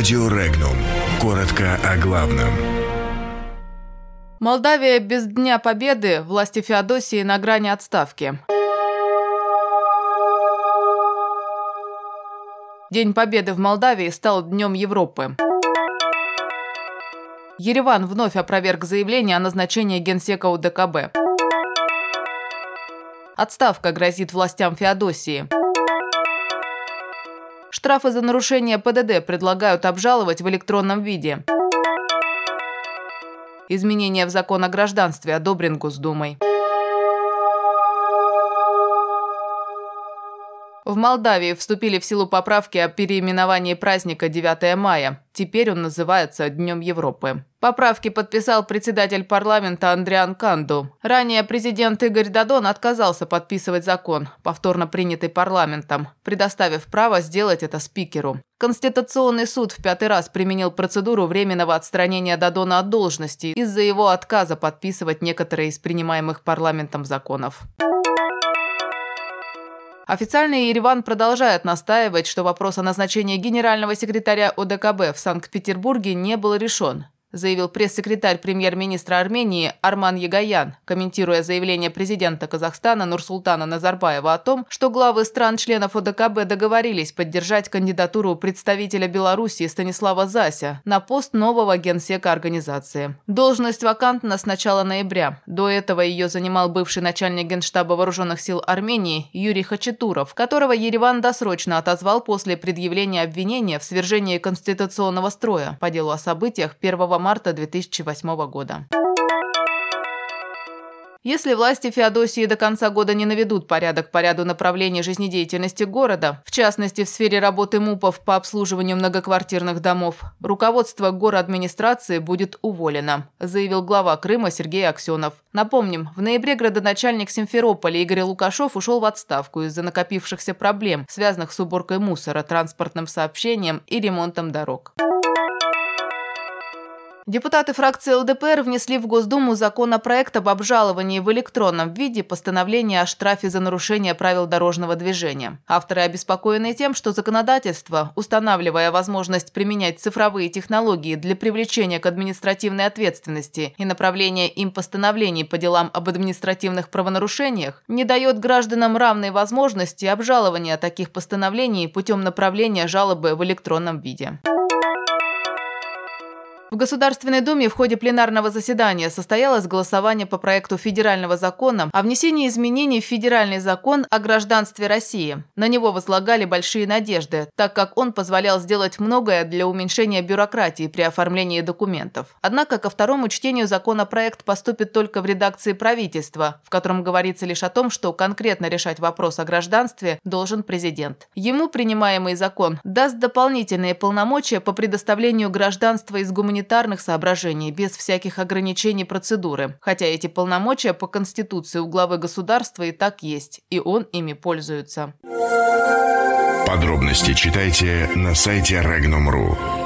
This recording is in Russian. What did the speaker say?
Радио Регнум. Коротко о главном. Молдавия без Дня Победы, власти Феодосии на грани отставки. День Победы в Молдавии стал Днем Европы. Ереван вновь опроверг заявление о назначении генсека УДКБ. Отставка грозит властям Феодосии. Штрафы за нарушение ПДД предлагают обжаловать в электронном виде. Изменения в закон о гражданстве одобрен Госдумой. В Молдавии вступили в силу поправки о переименовании праздника 9 мая. Теперь он называется Днем Европы. Поправки подписал председатель парламента Андриан Канду. Ранее президент Игорь Дадон отказался подписывать закон, повторно принятый парламентом, предоставив право сделать это спикеру. Конституционный суд в пятый раз применил процедуру временного отстранения Дадона от должности из-за его отказа подписывать некоторые из принимаемых парламентом законов. Официальный Ереван продолжает настаивать, что вопрос о назначении генерального секретаря ОДКБ в Санкт-Петербурге не был решен заявил пресс-секретарь премьер-министра Армении Арман Ягаян, комментируя заявление президента Казахстана Нурсултана Назарбаева о том, что главы стран-членов ОДКБ договорились поддержать кандидатуру представителя Белоруссии Станислава Зася на пост нового генсека организации. Должность вакантна с начала ноября. До этого ее занимал бывший начальник генштаба вооруженных сил Армении Юрий Хачатуров, которого Ереван досрочно отозвал после предъявления обвинения в свержении конституционного строя по делу о событиях 1 марта 2008 года. Если власти Феодосии до конца года не наведут порядок по ряду направлений жизнедеятельности города, в частности в сфере работы МУПов по обслуживанию многоквартирных домов, руководство администрации будет уволено, заявил глава Крыма Сергей Аксенов. Напомним, в ноябре градоначальник Симферополя Игорь Лукашов ушел в отставку из-за накопившихся проблем, связанных с уборкой мусора, транспортным сообщением и ремонтом дорог. Депутаты фракции ЛДПР внесли в Госдуму законопроект об обжаловании в электронном виде постановления о штрафе за нарушение правил дорожного движения. Авторы обеспокоены тем, что законодательство, устанавливая возможность применять цифровые технологии для привлечения к административной ответственности и направления им постановлений по делам об административных правонарушениях, не дает гражданам равной возможности обжалования таких постановлений путем направления жалобы в электронном виде. В Государственной Думе в ходе пленарного заседания состоялось голосование по проекту федерального закона о внесении изменений в федеральный закон о гражданстве России. На него возлагали большие надежды, так как он позволял сделать многое для уменьшения бюрократии при оформлении документов. Однако ко второму чтению законопроект поступит только в редакции правительства, в котором говорится лишь о том, что конкретно решать вопрос о гражданстве должен президент. Ему принимаемый закон даст дополнительные полномочия по предоставлению гражданства из гуманитарных гуманитарных соображений, без всяких ограничений процедуры, хотя эти полномочия по Конституции у главы государства и так есть, и он ими пользуется. Подробности читайте на сайте Regnum.ru.